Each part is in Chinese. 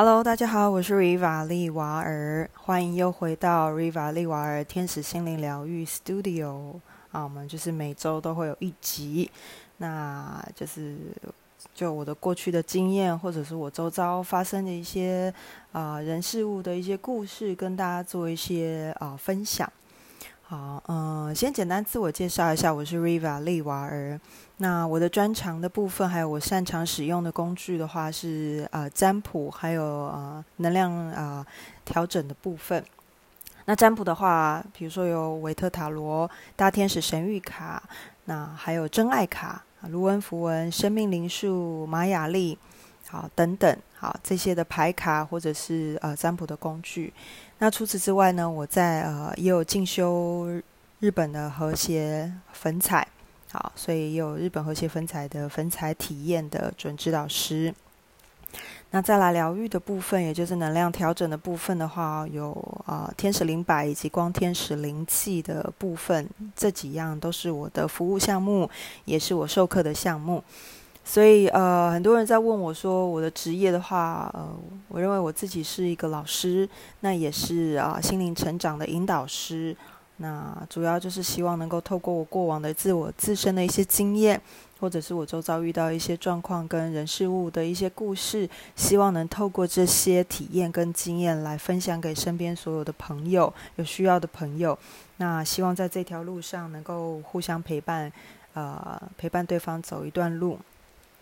Hello，大家好，我是 Riva 利瓦尔，欢迎又回到 Riva 利瓦尔天使心灵疗愈 Studio 啊，我们就是每周都会有一集，那就是就我的过去的经验，或者是我周遭发生的一些啊人事物的一些故事，跟大家做一些啊分享。好，嗯，先简单自我介绍一下，我是 Riva 利瓦尔。那我的专长的部分，还有我擅长使用的工具的话，是呃占卜，还有呃能量啊调整的部分。那占卜的话，比如说有维特塔罗、大天使神谕卡，那还有真爱卡、卢恩符文、生命灵数、玛雅历，好等等，好这些的牌卡或者是呃占卜的工具。那除此之外呢，我在呃也有进修日本的和谐粉彩，好，所以也有日本和谐粉彩的粉彩体验的准指导师。那再来疗愈的部分，也就是能量调整的部分的话，有啊天使灵摆以及光天使灵气的部分，这几样都是我的服务项目，也是我授课的项目。所以，呃，很多人在问我说，我的职业的话，呃，我认为我自己是一个老师，那也是啊，心灵成长的引导师。那主要就是希望能够透过我过往的自我自身的一些经验，或者是我周遭遇到一些状况跟人事物的一些故事，希望能透过这些体验跟经验来分享给身边所有的朋友，有需要的朋友。那希望在这条路上能够互相陪伴，呃，陪伴对方走一段路。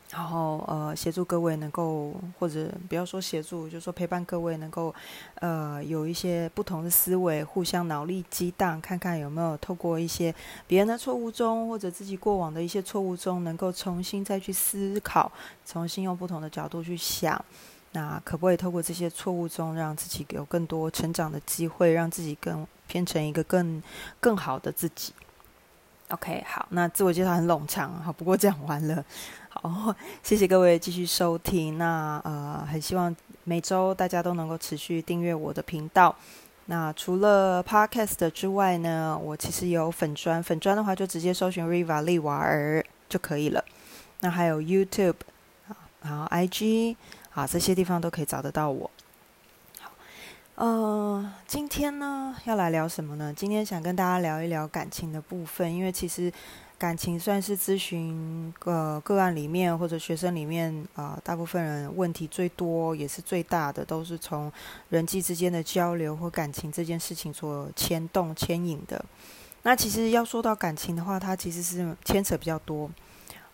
然后呃，协助各位能够，或者不要说协助，就说陪伴各位能够，呃，有一些不同的思维，互相脑力激荡，看看有没有透过一些别人的错误中，或者自己过往的一些错误中，能够重新再去思考，重新用不同的角度去想，那可不可以透过这些错误中，让自己有更多成长的机会，让自己更变成一个更更好的自己？OK，好，那自我介绍很冗长，好，不过讲完了。好，谢谢各位继续收听。那呃，很希望每周大家都能够持续订阅我的频道。那除了 Podcast 之外呢，我其实有粉砖，粉砖的话就直接搜寻 Riva 利瓦尔就可以了。那还有 YouTube 然后 IG 啊，这些地方都可以找得到我。好，呃，今天呢要来聊什么呢？今天想跟大家聊一聊感情的部分，因为其实。感情算是咨询个个案里面或者学生里面啊，大部分人问题最多也是最大的，都是从人际之间的交流或感情这件事情所牵动牵引的。那其实要说到感情的话，它其实是牵扯比较多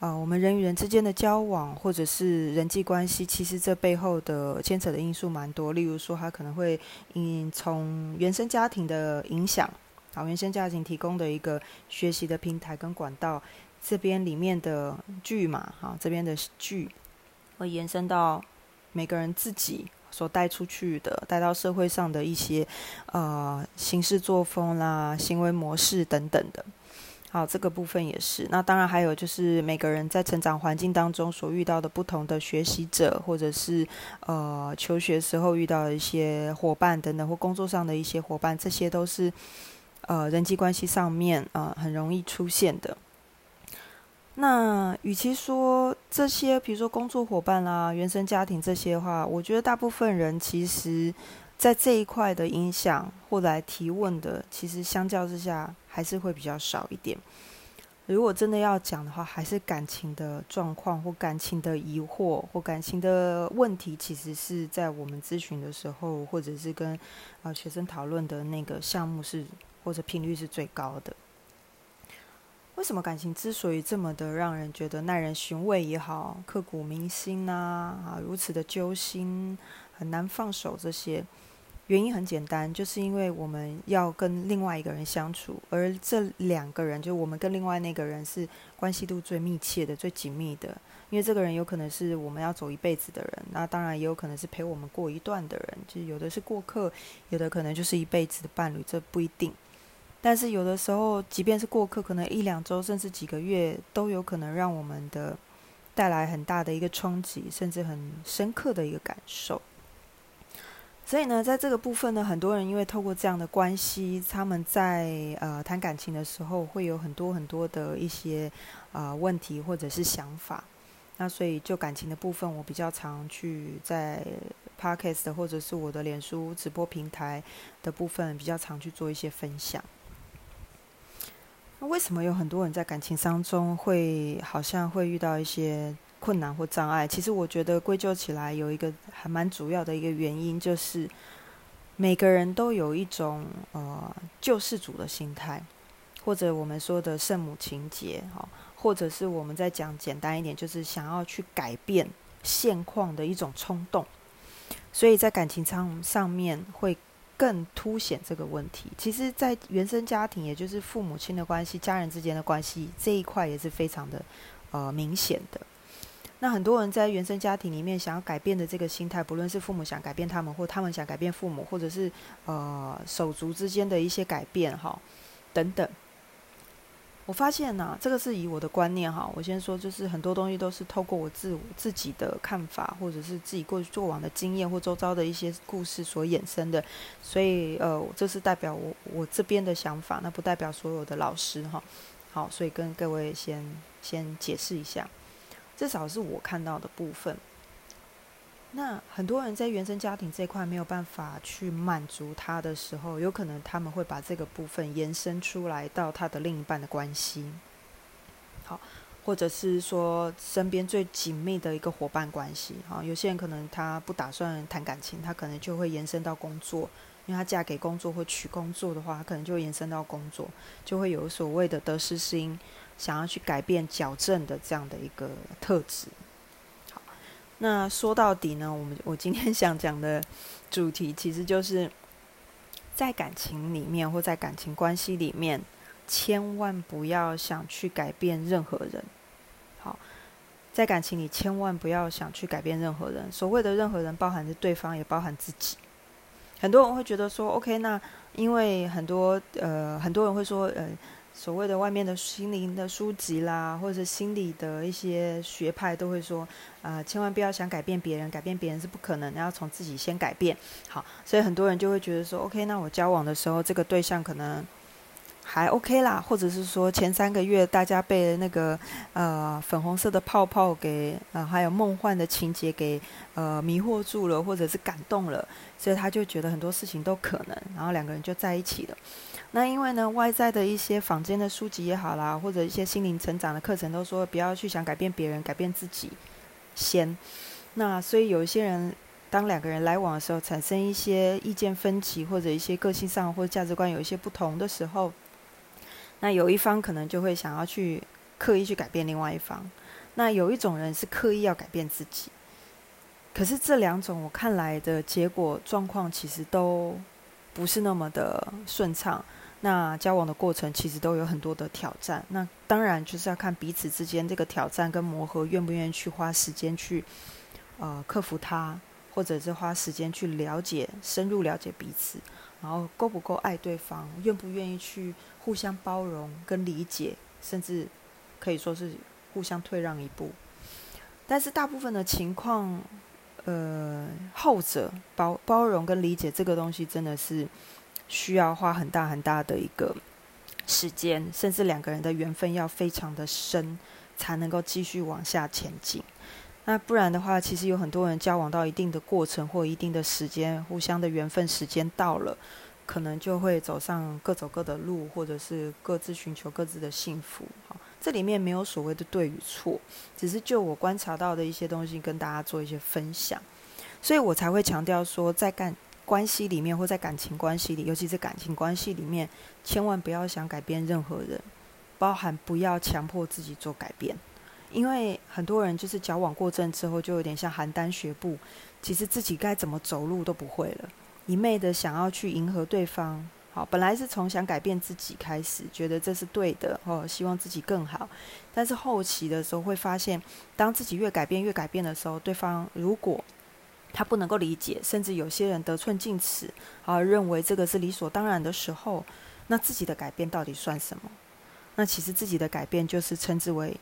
啊。我们人与人之间的交往或者是人际关系，其实这背后的牵扯的因素蛮多。例如说，它可能会因从原生家庭的影响。好，原生家庭提供的一个学习的平台跟管道，这边里面的剧嘛，哈，这边的剧会延伸到每个人自己所带出去的，带到社会上的一些呃行事作风啦、行为模式等等的。好，这个部分也是。那当然还有就是每个人在成长环境当中所遇到的不同的学习者，或者是呃求学时候遇到的一些伙伴等等，或工作上的一些伙伴，这些都是。呃，人际关系上面啊，很容易出现的。那与其说这些，比如说工作伙伴啦、原生家庭这些话，我觉得大部分人其实，在这一块的影响或来提问的，其实相较之下还是会比较少一点。如果真的要讲的话，还是感情的状况或感情的疑惑或感情的问题，其实是在我们咨询的时候，或者是跟啊学生讨论的那个项目是。或者频率是最高的。为什么感情之所以这么的让人觉得耐人寻味也好，刻骨铭心呐啊，如此的揪心，很难放手？这些原因很简单，就是因为我们要跟另外一个人相处，而这两个人，就我们跟另外那个人是关系度最密切的、最紧密的。因为这个人有可能是我们要走一辈子的人，那当然也有可能是陪我们过一段的人。就有的是过客，有的可能就是一辈子的伴侣，这不一定。但是有的时候，即便是过客，可能一两周甚至几个月，都有可能让我们的带来很大的一个冲击，甚至很深刻的一个感受。所以呢，在这个部分呢，很多人因为透过这样的关系，他们在呃谈感情的时候，会有很多很多的一些啊问题或者是想法。那所以就感情的部分，我比较常去在 podcast 或者是我的脸书直播平台的部分，比较常去做一些分享。那为什么有很多人在感情当中会好像会遇到一些困难或障碍？其实我觉得归咎起来有一个还蛮主要的一个原因，就是每个人都有一种呃救世主的心态，或者我们说的圣母情节，哈，或者是我们在讲简单一点，就是想要去改变现况的一种冲动，所以在感情上上面会。更凸显这个问题。其实，在原生家庭，也就是父母亲的关系、家人之间的关系这一块，也是非常的呃明显的。那很多人在原生家庭里面想要改变的这个心态，不论是父母想改变他们，或他们想改变父母，或者是呃手足之间的一些改变，哈，等等。我发现呢，这个是以我的观念哈，我先说，就是很多东西都是透过我自自己的看法，或者是自己过去过往的经验或周遭的一些故事所衍生的，所以呃，这是代表我我这边的想法，那不代表所有的老师哈。好，所以跟各位先先解释一下，至少是我看到的部分。那很多人在原生家庭这块没有办法去满足他的时候，有可能他们会把这个部分延伸出来到他的另一半的关系，好，或者是说身边最紧密的一个伙伴关系。好，有些人可能他不打算谈感情，他可能就会延伸到工作，因为他嫁给工作或娶工作的话，他可能就延伸到工作，就会有所谓的得失心，想要去改变、矫正的这样的一个特质。那说到底呢，我们我今天想讲的主题，其实就是在感情里面或在感情关系里面，千万不要想去改变任何人。好，在感情里千万不要想去改变任何人。所谓的任何人，包含着对方，也包含自己。很多人会觉得说，OK，那因为很多呃，很多人会说，呃。所谓的外面的心灵的书籍啦，或者心理的一些学派都会说，啊，千万不要想改变别人，改变别人是不可能，要从自己先改变。好，所以很多人就会觉得说，OK，那我交往的时候，这个对象可能。还 OK 啦，或者是说前三个月大家被那个呃粉红色的泡泡给呃还有梦幻的情节给呃迷惑住了，或者是感动了，所以他就觉得很多事情都可能，然后两个人就在一起了。那因为呢，外在的一些坊间的书籍也好啦，或者一些心灵成长的课程都说不要去想改变别人，改变自己先。那所以有一些人当两个人来往的时候，产生一些意见分歧，或者一些个性上或价值观有一些不同的时候。那有一方可能就会想要去刻意去改变另外一方，那有一种人是刻意要改变自己，可是这两种我看来的结果状况其实都不是那么的顺畅。那交往的过程其实都有很多的挑战，那当然就是要看彼此之间这个挑战跟磨合，愿不愿意去花时间去呃克服它，或者是花时间去了解、深入了解彼此，然后够不够爱对方，愿不愿意去。互相包容跟理解，甚至可以说是互相退让一步。但是大部分的情况，呃，后者包包容跟理解这个东西，真的是需要花很大很大的一个时间，甚至两个人的缘分要非常的深，才能够继续往下前进。那不然的话，其实有很多人交往到一定的过程或一定的时间，互相的缘分时间到了。可能就会走上各走各的路，或者是各自寻求各自的幸福。好，这里面没有所谓的对与错，只是就我观察到的一些东西跟大家做一些分享，所以我才会强调说，在感关系里面或在感情关系里，尤其是感情关系里面，千万不要想改变任何人，包含不要强迫自己做改变，因为很多人就是矫枉过正之后，就有点像邯郸学步，其实自己该怎么走路都不会了。一昧的想要去迎合对方，好，本来是从想改变自己开始，觉得这是对的，哦，希望自己更好。但是后期的时候会发现，当自己越改变越改变的时候，对方如果他不能够理解，甚至有些人得寸进尺，啊，认为这个是理所当然的时候，那自己的改变到底算什么？那其实自己的改变就是称之为。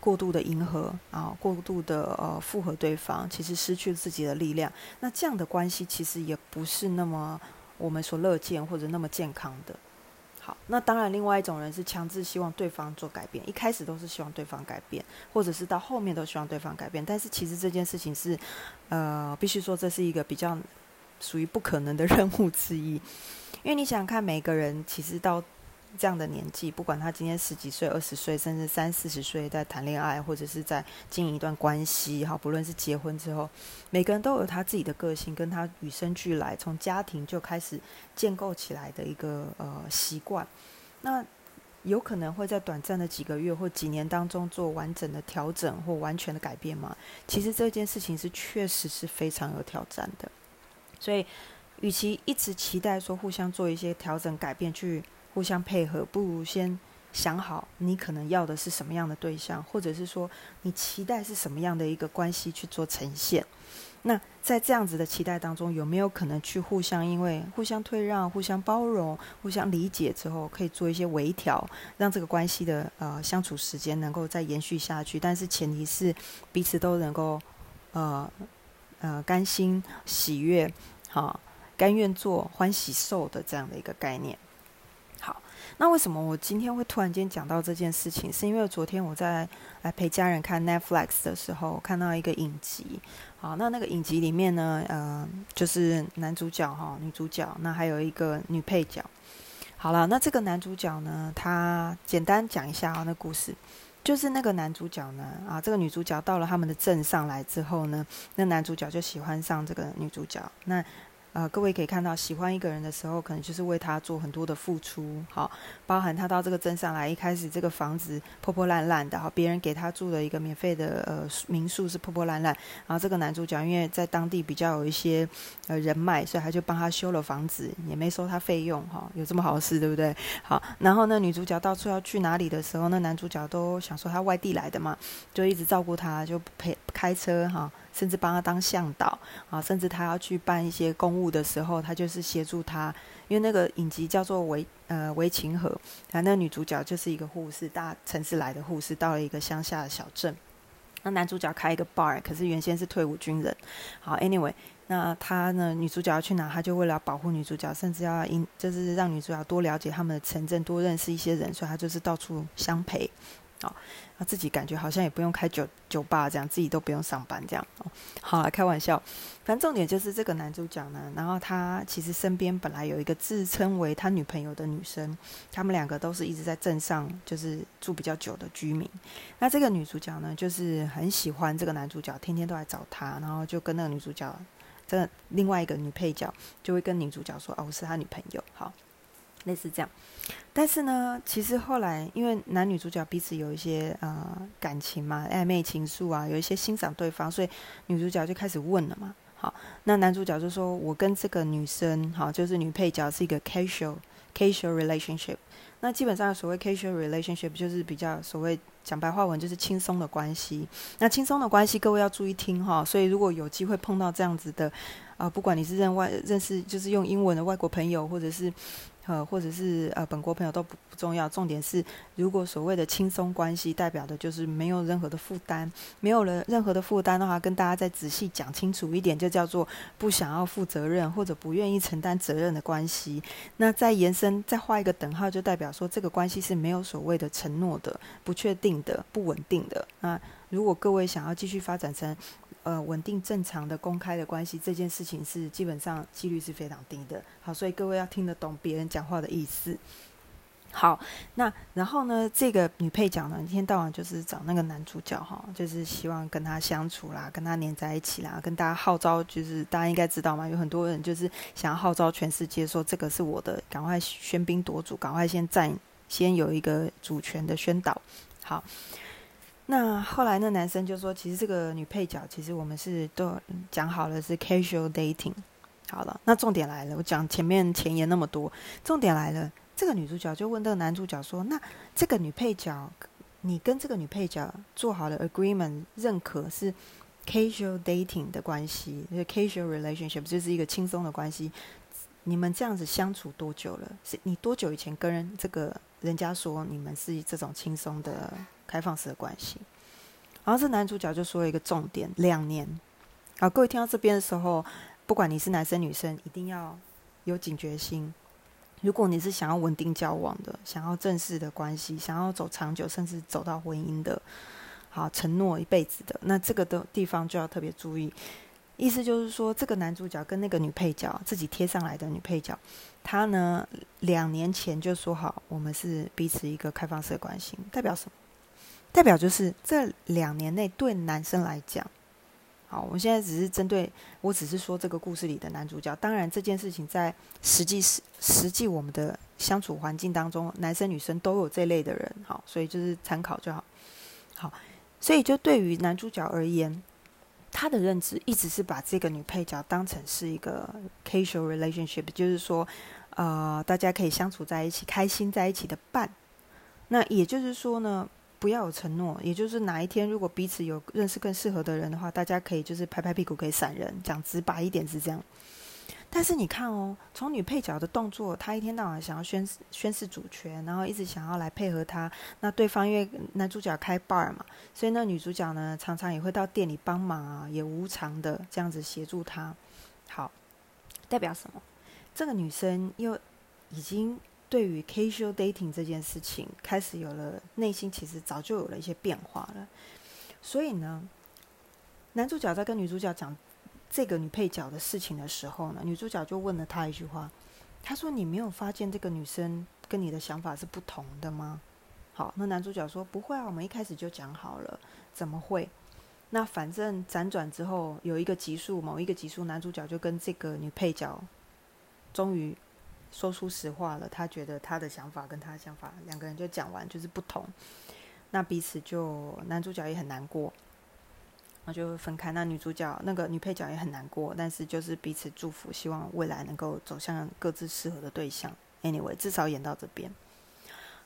过度的迎合啊，过度的呃附和对方，其实失去自己的力量。那这样的关系其实也不是那么我们所乐见或者那么健康的。那当然，另外一种人是强制希望对方做改变，一开始都是希望对方改变，或者是到后面都希望对方改变。但是其实这件事情是，呃，必须说这是一个比较属于不可能的 任务之一，因为你想看，每个人其实到。这样的年纪，不管他今天十几岁、二十岁，甚至三四十岁，在谈恋爱或者是在经营一段关系，哈，不论是结婚之后，每个人都有他自己的个性，跟他与生俱来从家庭就开始建构起来的一个呃习惯。那有可能会在短暂的几个月或几年当中做完整的调整或完全的改变吗？其实这件事情是确实是非常有挑战的。所以，与其一直期待说互相做一些调整改变去。互相配合，不如先想好你可能要的是什么样的对象，或者是说你期待是什么样的一个关系去做呈现。那在这样子的期待当中，有没有可能去互相因为互相退让、互相包容、互相理解之后，可以做一些微调，让这个关系的呃相处时间能够再延续下去？但是前提是彼此都能够呃呃甘心喜悦，好甘愿做欢喜受的这样的一个概念。那为什么我今天会突然间讲到这件事情？是因为昨天我在来陪家人看 Netflix 的时候，看到一个影集。好，那那个影集里面呢，呃，就是男主角哈，女主角，那还有一个女配角。好了，那这个男主角呢，他简单讲一下啊，那故事就是那个男主角呢，啊，这个女主角到了他们的镇上来之后呢，那男主角就喜欢上这个女主角。那呃，各位可以看到，喜欢一个人的时候，可能就是为他做很多的付出，好，包含他到这个镇上来，一开始这个房子破破烂烂的，好，别人给他住的一个免费的呃民宿是破破烂烂，然后这个男主角因为在当地比较有一些呃人脉，所以他就帮他修了房子，也没收他费用，哈，有这么好事，对不对？好，然后呢，女主角到处要去哪里的时候，那男主角都想说他外地来的嘛，就一直照顾他，就陪开车哈。甚至帮他当向导啊，甚至他要去办一些公务的时候，他就是协助他。因为那个影集叫做《维呃维琴河》，啊，那女主角就是一个护士，大城市来的护士，到了一个乡下的小镇。那男主角开一个 bar，可是原先是退伍军人。好，anyway，那他呢，女主角要去哪，他就为了保护女主角，甚至要因就是让女主角多了解他们的城镇，多认识一些人，所以他就是到处相陪。哦，他自己感觉好像也不用开酒酒吧这样，自己都不用上班这样。哦，好了，开玩笑。反正重点就是这个男主角呢，然后他其实身边本来有一个自称为他女朋友的女生，他们两个都是一直在镇上就是住比较久的居民。那这个女主角呢，就是很喜欢这个男主角，天天都来找他，然后就跟那个女主角，这另外一个女配角就会跟女主角说：“哦，我是他女朋友。”好。类似这样，但是呢，其实后来因为男女主角彼此有一些呃感情嘛，暧昧情愫啊，有一些欣赏对方，所以女主角就开始问了嘛。好，那男主角就说：“我跟这个女生，好，就是女配角是一个 casual casual relationship。那基本上所谓 casual relationship 就是比较所谓讲白话文就是轻松的关系。那轻松的关系，各位要注意听哈。所以如果有机会碰到这样子的啊，不管你是认外认识，就是用英文的外国朋友，或者是。呃，或者是呃，本国朋友都不不重要，重点是，如果所谓的轻松关系，代表的就是没有任何的负担，没有了任何的负担的话，跟大家再仔细讲清楚一点，就叫做不想要负责任或者不愿意承担责任的关系。那再延伸，再画一个等号，就代表说这个关系是没有所谓的承诺的、不确定的、不稳定的。那如果各位想要继续发展成，呃，稳定正常的公开的关系，这件事情是基本上几率是非常低的。好，所以各位要听得懂别人讲话的意思。好，那然后呢，这个女配角呢，一天到晚就是找那个男主角哈，就是希望跟他相处啦，跟他黏在一起啦，跟大家号召，就是大家应该知道嘛，有很多人就是想要号召全世界说这个是我的，赶快喧宾夺主，赶快先占，先有一个主权的宣导。好。那后来那男生就说：“其实这个女配角，其实我们是都讲好了是 casual dating。好了，那重点来了，我讲前面前言那么多，重点来了。这个女主角就问这个男主角说：‘那这个女配角，你跟这个女配角做好了 agreement，认可是 casual dating 的关系，就是 casual relationship，就是一个轻松的关系。你们这样子相处多久了？是你多久以前跟这个人家说你们是这种轻松的？’开放式的关系，然后这男主角就说了一个重点：两年。好，各位听到这边的时候，不管你是男生女生，一定要有警觉心。如果你是想要稳定交往的，想要正式的关系，想要走长久，甚至走到婚姻的，好承诺一辈子的，那这个的地方就要特别注意。意思就是说，这个男主角跟那个女配角自己贴上来的女配角，他呢两年前就说好，我们是彼此一个开放式的关系，代表什么？代表就是这两年内对男生来讲，好，我们现在只是针对，我只是说这个故事里的男主角。当然，这件事情在实际实实际我们的相处环境当中，男生女生都有这类的人，好，所以就是参考就好。好，所以就对于男主角而言。他的认知一直是把这个女配角当成是一个 casual relationship，就是说，呃，大家可以相处在一起、开心在一起的伴。那也就是说呢，不要有承诺，也就是哪一天如果彼此有认识更适合的人的话，大家可以就是拍拍屁股可以闪人，讲直白一点是这样。但是你看哦，从女配角的动作，她一天到晚想要宣宣示主权，然后一直想要来配合他。那对方因为男主角开 bar 嘛，所以那女主角呢，常常也会到店里帮忙啊，也无偿的这样子协助他。好，代表什么？这个女生又已经对于 casual dating 这件事情开始有了内心，其实早就有了一些变化了。所以呢，男主角在跟女主角讲。这个女配角的事情的时候呢，女主角就问了他一句话，他说：“你没有发现这个女生跟你的想法是不同的吗？”好，那男主角说：“不会啊，我们一开始就讲好了，怎么会？那反正辗转之后有一个集数，某一个集数，男主角就跟这个女配角终于说出实话了，他觉得他的想法跟他的想法两个人就讲完就是不同，那彼此就男主角也很难过。”那就分开。那女主角那个女配角也很难过，但是就是彼此祝福，希望未来能够走向各自适合的对象。Anyway，至少演到这边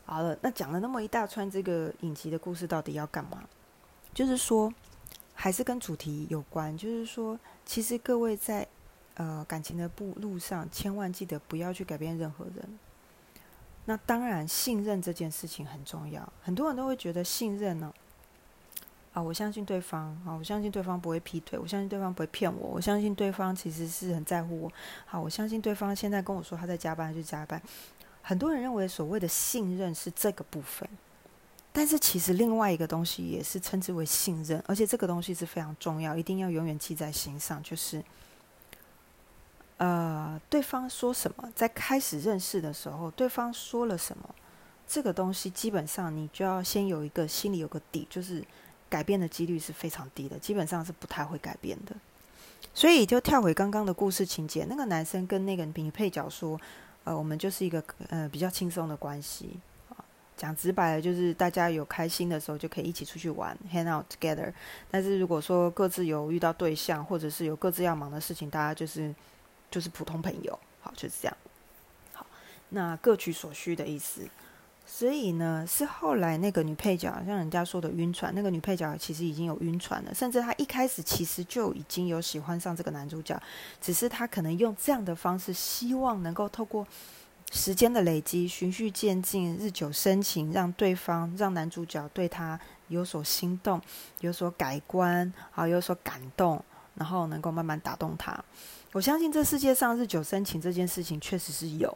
好了。那讲了那么一大串这个影集的故事，到底要干嘛？就是说，还是跟主题有关。就是说，其实各位在呃感情的步路上，千万记得不要去改变任何人。那当然，信任这件事情很重要。很多人都会觉得信任呢。啊，我相信对方啊，我相信对方不会劈腿，我相信对方不会骗我，我相信对方其实是很在乎我。好，我相信对方现在跟我说他在加班就加班。很多人认为所谓的信任是这个部分，但是其实另外一个东西也是称之为信任，而且这个东西是非常重要，一定要永远记在心上。就是，呃，对方说什么，在开始认识的时候，对方说了什么，这个东西基本上你就要先有一个心里有个底，就是。改变的几率是非常低的，基本上是不太会改变的。所以就跳回刚刚的故事情节，那个男生跟那个女配角说：“呃，我们就是一个呃比较轻松的关系啊，讲直白了，就是大家有开心的时候就可以一起出去玩，hang out together。但是如果说各自有遇到对象，或者是有各自要忙的事情，大家就是就是普通朋友，好就是这样。好，那各取所需的意思。”所以呢，是后来那个女配角，像人家说的晕船，那个女配角其实已经有晕船了，甚至她一开始其实就已经有喜欢上这个男主角，只是她可能用这样的方式，希望能够透过时间的累积，循序渐进，日久生情，让对方让男主角对她有所心动，有所改观，啊，有所感动，然后能够慢慢打动他。我相信这世界上日久生情这件事情确实是有。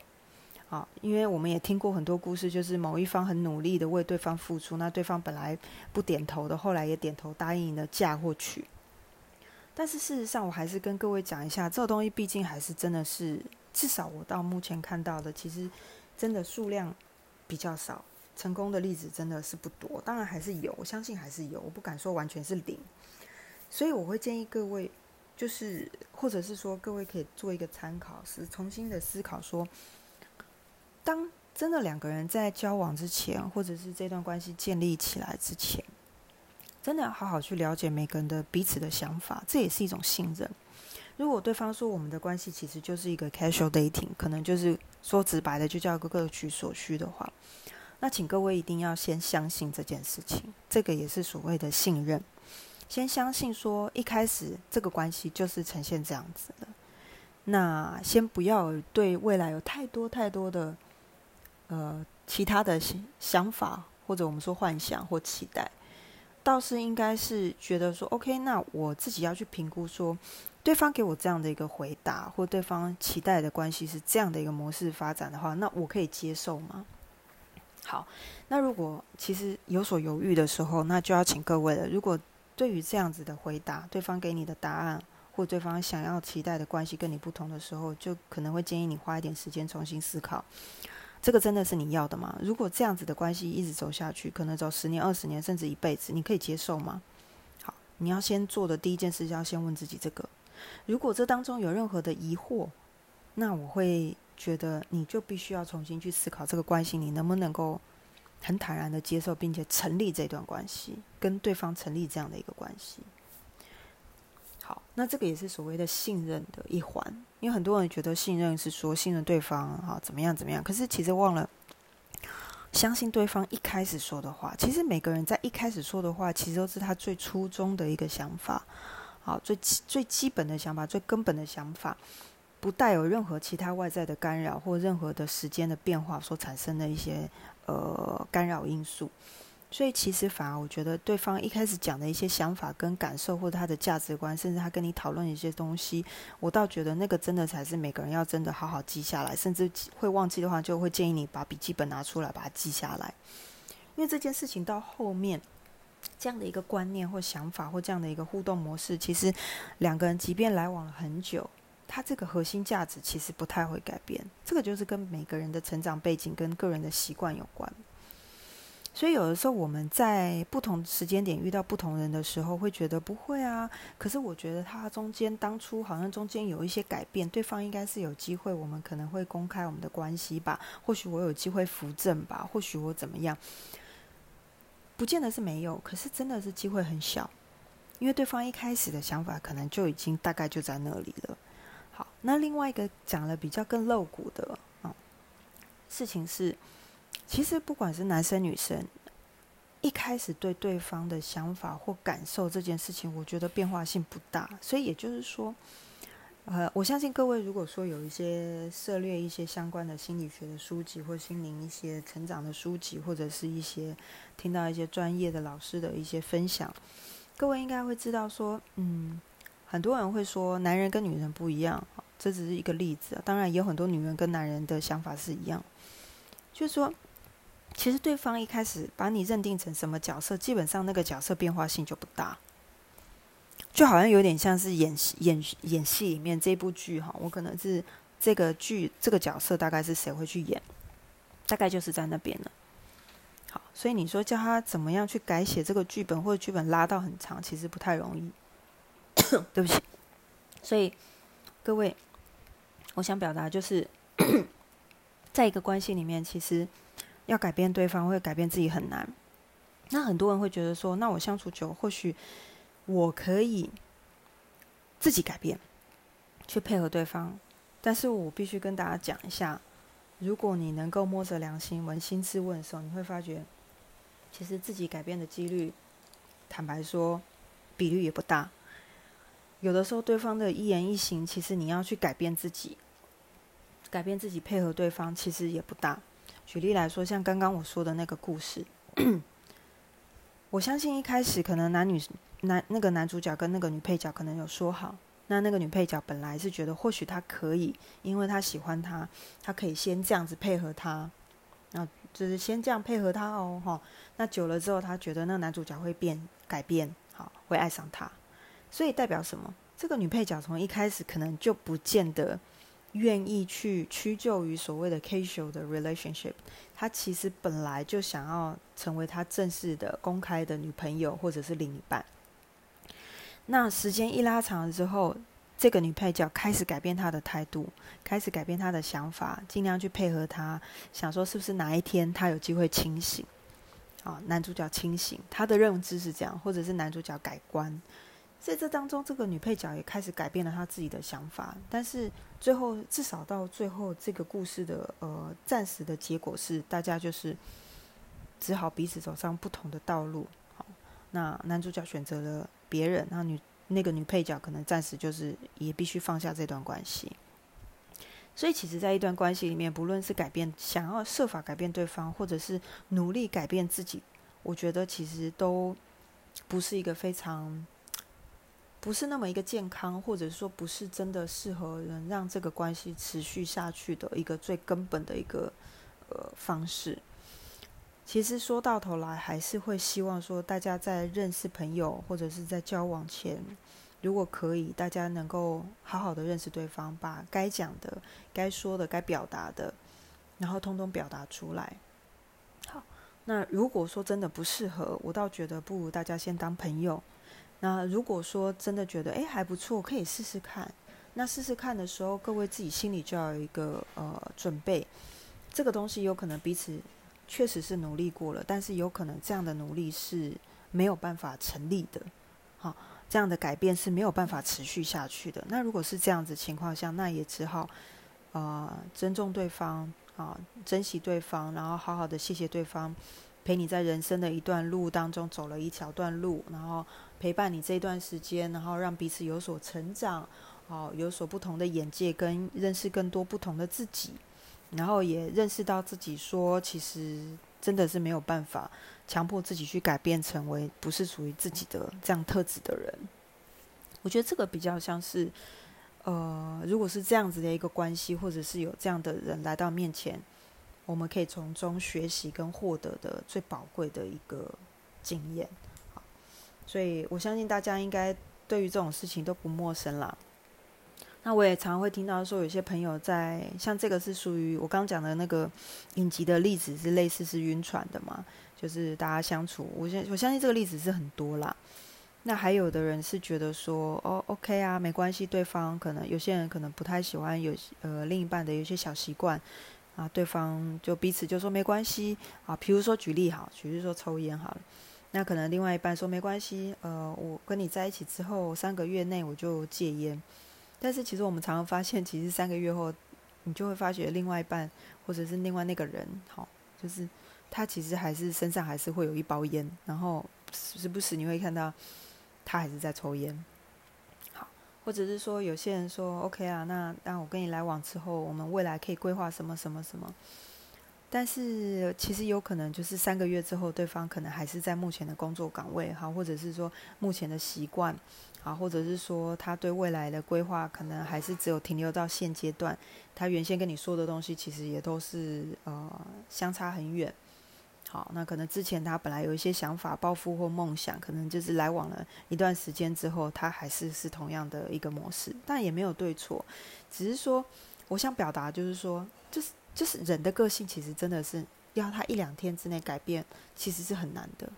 啊，因为我们也听过很多故事，就是某一方很努力的为对方付出，那对方本来不点头的，后来也点头答应了嫁或娶。但是事实上，我还是跟各位讲一下，这个东西毕竟还是真的是，至少我到目前看到的，其实真的数量比较少，成功的例子真的是不多。当然还是有，我相信还是有，我不敢说完全是零。所以我会建议各位，就是或者是说各位可以做一个参考，是重新的思考说。当真的两个人在交往之前，或者是这段关系建立起来之前，真的要好好去了解每个人的彼此的想法，这也是一种信任。如果对方说我们的关系其实就是一个 casual dating，可能就是说直白的就叫一个各取所需的话，那请各位一定要先相信这件事情，这个也是所谓的信任。先相信说一开始这个关系就是呈现这样子的，那先不要对未来有太多太多的。呃，其他的想想法或者我们说幻想或期待，倒是应该是觉得说，OK，那我自己要去评估说，对方给我这样的一个回答，或对方期待的关系是这样的一个模式发展的话，那我可以接受吗？好，那如果其实有所犹豫的时候，那就要请各位了。如果对于这样子的回答，对方给你的答案，或对方想要期待的关系跟你不同的时候，就可能会建议你花一点时间重新思考，这个真的是你要的吗？如果这样子的关系一直走下去，可能走十年、二十年，甚至一辈子，你可以接受吗？好，你要先做的第一件事，就要先问自己这个。如果这当中有任何的疑惑，那我会觉得你就必须要重新去思考这个关系，你能不能够很坦然的接受，并且成立这段关系，跟对方成立这样的一个关系。好，那这个也是所谓的信任的一环，因为很多人觉得信任是说信任对方，哈，怎么样怎么样，可是其实忘了相信对方一开始说的话。其实每个人在一开始说的话，其实都是他最初衷的一个想法。好，最最基本的想法，最根本的想法，不带有任何其他外在的干扰或任何的时间的变化所产生的一些呃干扰因素。所以其实反而我觉得对方一开始讲的一些想法跟感受，或者他的价值观，甚至他跟你讨论一些东西，我倒觉得那个真的才是每个人要真的好好记下来，甚至会忘记的话，就会建议你把笔记本拿出来把它记下来，因为这件事情到后面。这样的一个观念或想法，或这样的一个互动模式，其实两个人即便来往了很久，他这个核心价值其实不太会改变。这个就是跟每个人的成长背景跟个人的习惯有关。所以有的时候我们在不同时间点遇到不同人的时候，会觉得不会啊。可是我觉得他中间当初好像中间有一些改变，对方应该是有机会，我们可能会公开我们的关系吧。或许我有机会扶正吧。或许我怎么样？不见得是没有，可是真的是机会很小，因为对方一开始的想法可能就已经大概就在那里了。好，那另外一个讲了比较更露骨的啊事情是，其实不管是男生女生，一开始对对方的想法或感受这件事情，我觉得变化性不大，所以也就是说。呃，我相信各位，如果说有一些涉猎一些相关的心理学的书籍，或心灵一些成长的书籍，或者是一些听到一些专业的老师的一些分享，各位应该会知道说，嗯，很多人会说男人跟女人不一样，这只是一个例子。当然，也有很多女人跟男人的想法是一样，就是说，其实对方一开始把你认定成什么角色，基本上那个角色变化性就不大。就好像有点像是演演演戏里面这部剧哈，我可能是这个剧这个角色大概是谁会去演，大概就是在那边了。好，所以你说叫他怎么样去改写这个剧本，或者剧本拉到很长，其实不太容易。对不起，所以各位，我想表达就是，在一个关系里面，其实要改变对方，或者改变自己很难。那很多人会觉得说，那我相处久，或许。我可以自己改变，去配合对方，但是我必须跟大家讲一下，如果你能够摸着良心、扪心自问的时候，你会发觉，其实自己改变的几率，坦白说，比率也不大。有的时候，对方的一言一行，其实你要去改变自己，改变自己配合对方，其实也不大。举例来说，像刚刚我说的那个故事，我相信一开始可能男女。男那个男主角跟那个女配角可能有说好，那那个女配角本来是觉得或许他可以，因为他喜欢他，他可以先这样子配合他，那就是先这样配合他哦，哈。那久了之后，他觉得那个男主角会变改变，好会爱上他，所以代表什么？这个女配角从一开始可能就不见得愿意去屈就于所谓的 casual 的 relationship，她其实本来就想要成为他正式的、公开的女朋友或者是另一半。那时间一拉长了之后，这个女配角开始改变她的态度，开始改变她的想法，尽量去配合他，想说是不是哪一天他有机会清醒？啊，男主角清醒，他的认知是这样，或者是男主角改观，在这当中，这个女配角也开始改变了她自己的想法。但是最后，至少到最后，这个故事的呃暂时的结果是，大家就是只好彼此走上不同的道路。好，那男主角选择了。别人，那女那个女配角可能暂时就是也必须放下这段关系。所以，其实，在一段关系里面，不论是改变、想要设法改变对方，或者是努力改变自己，我觉得其实都不是一个非常不是那么一个健康，或者说不是真的适合人让这个关系持续下去的一个最根本的一个呃方式。其实说到头来，还是会希望说，大家在认识朋友或者是在交往前，如果可以，大家能够好好的认识对方，把该讲的、该说的、该表达的，然后通通表达出来。好，那如果说真的不适合，我倒觉得不如大家先当朋友。那如果说真的觉得诶还不错，可以试试看。那试试看的时候，各位自己心里就要有一个呃准备，这个东西有可能彼此。确实是努力过了，但是有可能这样的努力是没有办法成立的，好，这样的改变是没有办法持续下去的。那如果是这样子情况下，那也只好啊尊重对方啊，珍惜对方，然后好好的谢谢对方陪你在人生的一段路当中走了一小段路，然后陪伴你这段时间，然后让彼此有所成长，哦，有所不同的眼界跟认识更多不同的自己。然后也认识到自己说，其实真的是没有办法强迫自己去改变，成为不是属于自己的这样特质的人。我觉得这个比较像是，呃，如果是这样子的一个关系，或者是有这样的人来到面前，我们可以从中学习跟获得的最宝贵的一个经验。所以我相信大家应该对于这种事情都不陌生啦。那我也常会听到说，有些朋友在像这个是属于我刚讲的那个影集的例子，是类似是晕船的嘛？就是大家相处，我相我相信这个例子是很多啦。那还有的人是觉得说，哦，OK 啊，没关系，对方可能有些人可能不太喜欢有呃另一半的有些小习惯啊，对方就彼此就说没关系啊。比如说举例好，举例说抽烟好了，那可能另外一半说没关系，呃，我跟你在一起之后三个月内我就戒烟。但是其实我们常常发现，其实三个月后，你就会发觉另外一半或者是另外那个人，好，就是他其实还是身上还是会有一包烟，然后时不时你会看到他还是在抽烟，或者是说有些人说 OK 啊，那那我跟你来往之后，我们未来可以规划什么什么什么。但是其实有可能就是三个月之后，对方可能还是在目前的工作岗位哈，或者是说目前的习惯啊，或者是说他对未来的规划可能还是只有停留到现阶段。他原先跟你说的东西，其实也都是呃相差很远。好，那可能之前他本来有一些想法、抱负或梦想，可能就是来往了一段时间之后，他还是是同样的一个模式，但也没有对错，只是说我想表达就是说，就是。就是人的个性，其实真的是要他一两天之内改变，其实是很难的。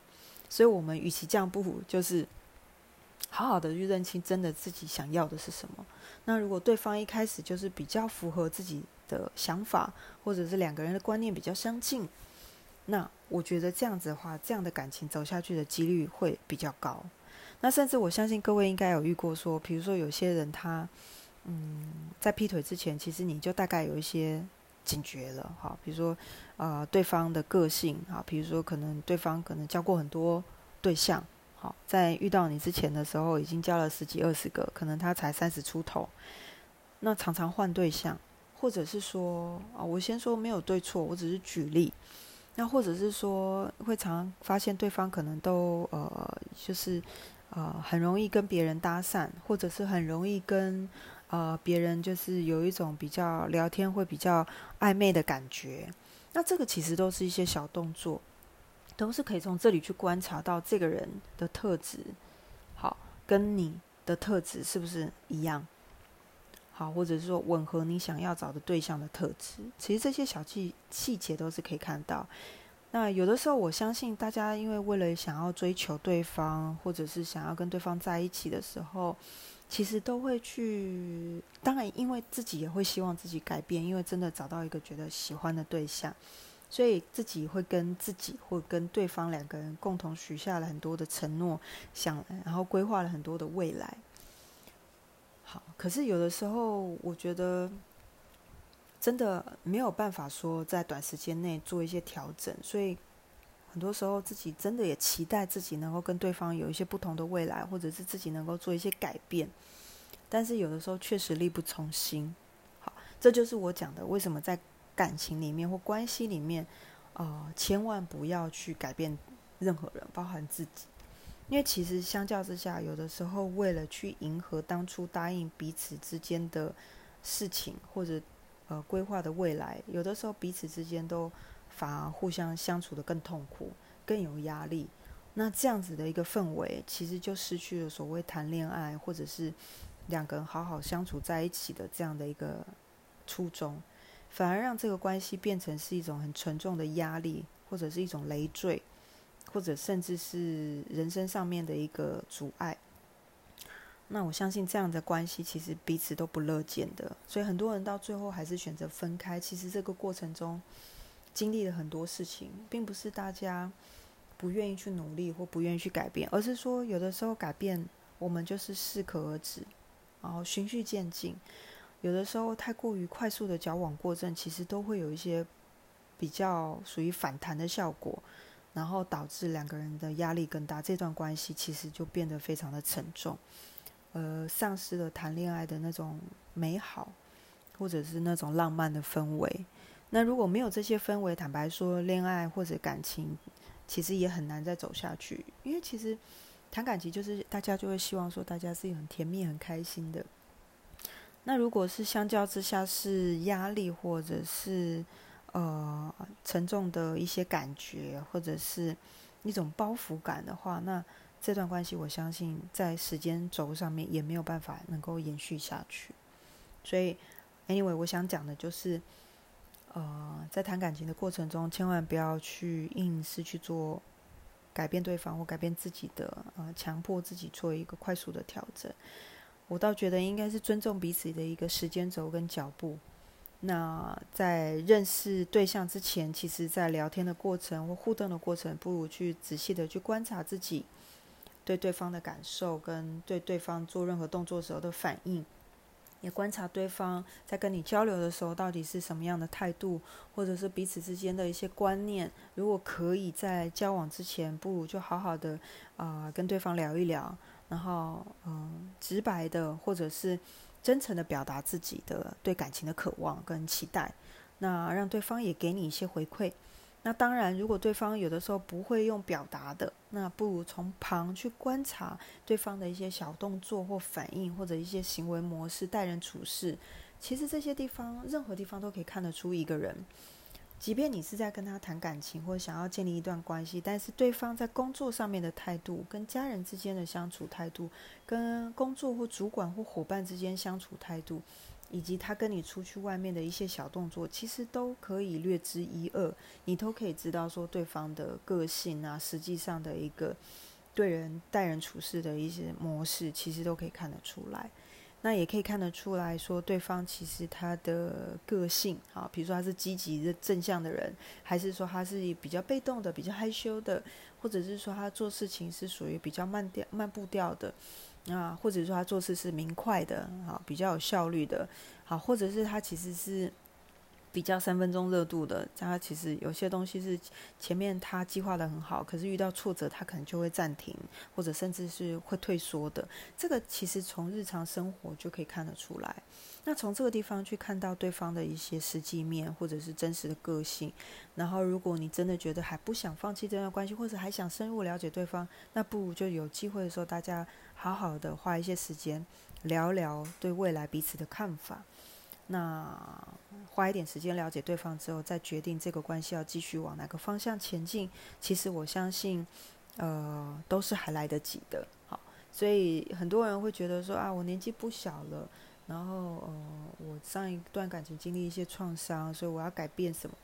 所以，我们与其这样，不如就是好好的去认清，真的自己想要的是什么。那如果对方一开始就是比较符合自己的想法，或者是两个人的观念比较相近，那我觉得这样子的话，这样的感情走下去的几率会比较高。那甚至我相信各位应该有遇过，说比如说有些人他嗯在劈腿之前，其实你就大概有一些。警觉了，好，比如说，呃，对方的个性，哈，比如说可能对方可能交过很多对象，好，在遇到你之前的时候已经交了十几二十个，可能他才三十出头，那常常换对象，或者是说，啊，我先说没有对错，我只是举例，那或者是说会常发现对方可能都呃，就是呃，很容易跟别人搭讪，或者是很容易跟。呃，别人就是有一种比较聊天会比较暧昧的感觉，那这个其实都是一些小动作，都是可以从这里去观察到这个人的特质，好，跟你的特质是不是一样？好，或者是说吻合你想要找的对象的特质，其实这些小细细节都是可以看到。那有的时候，我相信大家因为为了想要追求对方，或者是想要跟对方在一起的时候。其实都会去，当然，因为自己也会希望自己改变，因为真的找到一个觉得喜欢的对象，所以自己会跟自己或跟对方两个人共同许下了很多的承诺，想然后规划了很多的未来。好，可是有的时候，我觉得真的没有办法说在短时间内做一些调整，所以。很多时候，自己真的也期待自己能够跟对方有一些不同的未来，或者是自己能够做一些改变。但是有的时候确实力不从心。好，这就是我讲的，为什么在感情里面或关系里面，呃，千万不要去改变任何人，包含自己。因为其实相较之下，有的时候为了去迎合当初答应彼此之间的事情，或者呃规划的未来，有的时候彼此之间都反而互相相处的更痛苦、更有压力。那这样子的一个氛围，其实就失去了所谓谈恋爱或者是两个人好好相处在一起的这样的一个初衷，反而让这个关系变成是一种很沉重的压力，或者是一种累赘。或者甚至是人生上面的一个阻碍，那我相信这样的关系其实彼此都不乐见的，所以很多人到最后还是选择分开。其实这个过程中经历了很多事情，并不是大家不愿意去努力或不愿意去改变，而是说有的时候改变我们就是适可而止，然后循序渐进。有的时候太过于快速的交往过正，其实都会有一些比较属于反弹的效果。然后导致两个人的压力更大，这段关系其实就变得非常的沉重，呃，丧失了谈恋爱的那种美好，或者是那种浪漫的氛围。那如果没有这些氛围，坦白说，恋爱或者感情其实也很难再走下去。因为其实谈感情就是大家就会希望说，大家是很甜蜜、很开心的。那如果是相较之下是压力，或者是呃，沉重的一些感觉，或者是一种包袱感的话，那这段关系我相信在时间轴上面也没有办法能够延续下去。所以，anyway，我想讲的就是，呃，在谈感情的过程中，千万不要去硬是去做改变对方或改变自己的，呃，强迫自己做一个快速的调整。我倒觉得应该是尊重彼此的一个时间轴跟脚步。那在认识对象之前，其实，在聊天的过程或互动的过程，不如去仔细的去观察自己对对方的感受，跟对对方做任何动作时候的反应，也观察对方在跟你交流的时候到底是什么样的态度，或者是彼此之间的一些观念。如果可以在交往之前，不如就好好的啊跟对方聊一聊，然后嗯直白的，或者是。真诚的表达自己的对感情的渴望跟期待，那让对方也给你一些回馈。那当然，如果对方有的时候不会用表达的，那不如从旁去观察对方的一些小动作或反应，或者一些行为模式、待人处事。其实这些地方，任何地方都可以看得出一个人。即便你是在跟他谈感情，或想要建立一段关系，但是对方在工作上面的态度、跟家人之间的相处态度、跟工作或主管或伙伴之间相处态度，以及他跟你出去外面的一些小动作，其实都可以略知一二。你都可以知道说对方的个性啊，实际上的一个对人待人处事的一些模式，其实都可以看得出来。那也可以看得出来说，对方其实他的个性啊，比如说他是积极的正向的人，还是说他是比较被动的、比较害羞的，或者是说他做事情是属于比较慢调、慢步调的啊，或者说他做事是明快的啊，比较有效率的，啊，或者是他其实是。比较三分钟热度的，他其实有些东西是前面他计划的很好，可是遇到挫折，他可能就会暂停，或者甚至是会退缩的。这个其实从日常生活就可以看得出来。那从这个地方去看到对方的一些实际面，或者是真实的个性。然后，如果你真的觉得还不想放弃这段关系，或者还想深入了解对方，那不如就有机会的时候，大家好好的花一些时间聊聊对未来彼此的看法。那花一点时间了解对方之后，再决定这个关系要继续往哪个方向前进。其实我相信，呃，都是还来得及的。好，所以很多人会觉得说啊，我年纪不小了，然后呃，我上一段感情经历一些创伤，所以我要改变什么？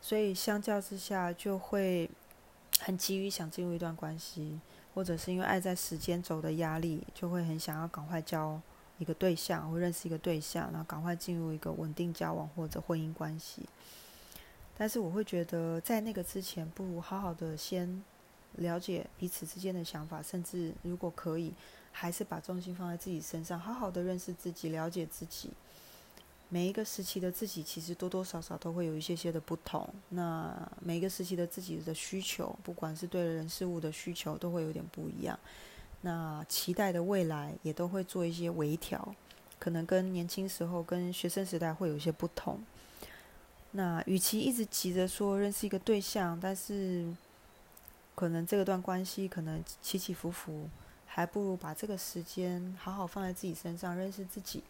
所以相较之下，就会很急于想进入一段关系，或者是因为爱在时间轴的压力，就会很想要赶快交。一个对象或认识一个对象，然后赶快进入一个稳定交往或者婚姻关系。但是我会觉得，在那个之前，不如好好的先了解彼此之间的想法，甚至如果可以，还是把重心放在自己身上，好好的认识自己，了解自己。每一个时期的自己，其实多多少少都会有一些些的不同。那每一个时期的自己的需求，不管是对人事物的需求，都会有点不一样。那期待的未来也都会做一些微调，可能跟年轻时候、跟学生时代会有一些不同。那与其一直急着说认识一个对象，但是可能这段关系可能起起伏伏，还不如把这个时间好好放在自己身上，认识自己，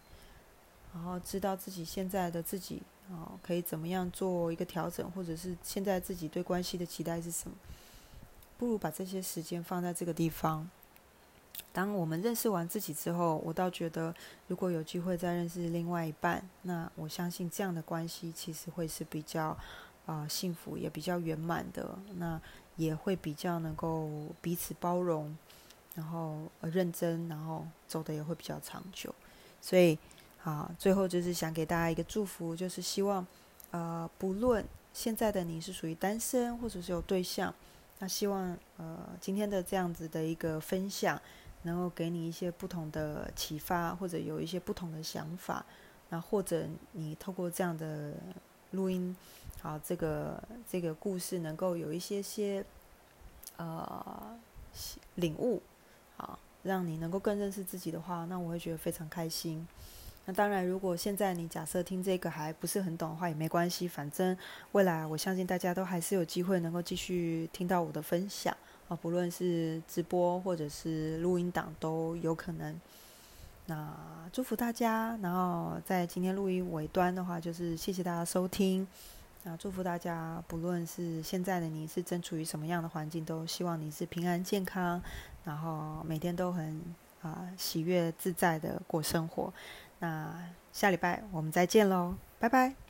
然后知道自己现在的自己啊，可以怎么样做一个调整，或者是现在自己对关系的期待是什么？不如把这些时间放在这个地方。当我们认识完自己之后，我倒觉得，如果有机会再认识另外一半，那我相信这样的关系其实会是比较啊幸福，也比较圆满的。那也会比较能够彼此包容，然后认真，然后走的也会比较长久。所以啊，最后就是想给大家一个祝福，就是希望呃，不论现在的你是属于单身或者是有对象，那希望呃今天的这样子的一个分享。能够给你一些不同的启发，或者有一些不同的想法，那或者你透过这样的录音，好，这个这个故事能够有一些些呃领悟，好，让你能够更认识自己的话，那我会觉得非常开心。那当然，如果现在你假设听这个还不是很懂的话，也没关系，反正未来我相信大家都还是有机会能够继续听到我的分享。啊，不论是直播或者是录音档都有可能。那祝福大家，然后在今天录音尾端的话，就是谢谢大家收听。那祝福大家，不论是现在的你是正处于什么样的环境，都希望你是平安健康，然后每天都很啊喜悦自在的过生活。那下礼拜我们再见喽，拜拜。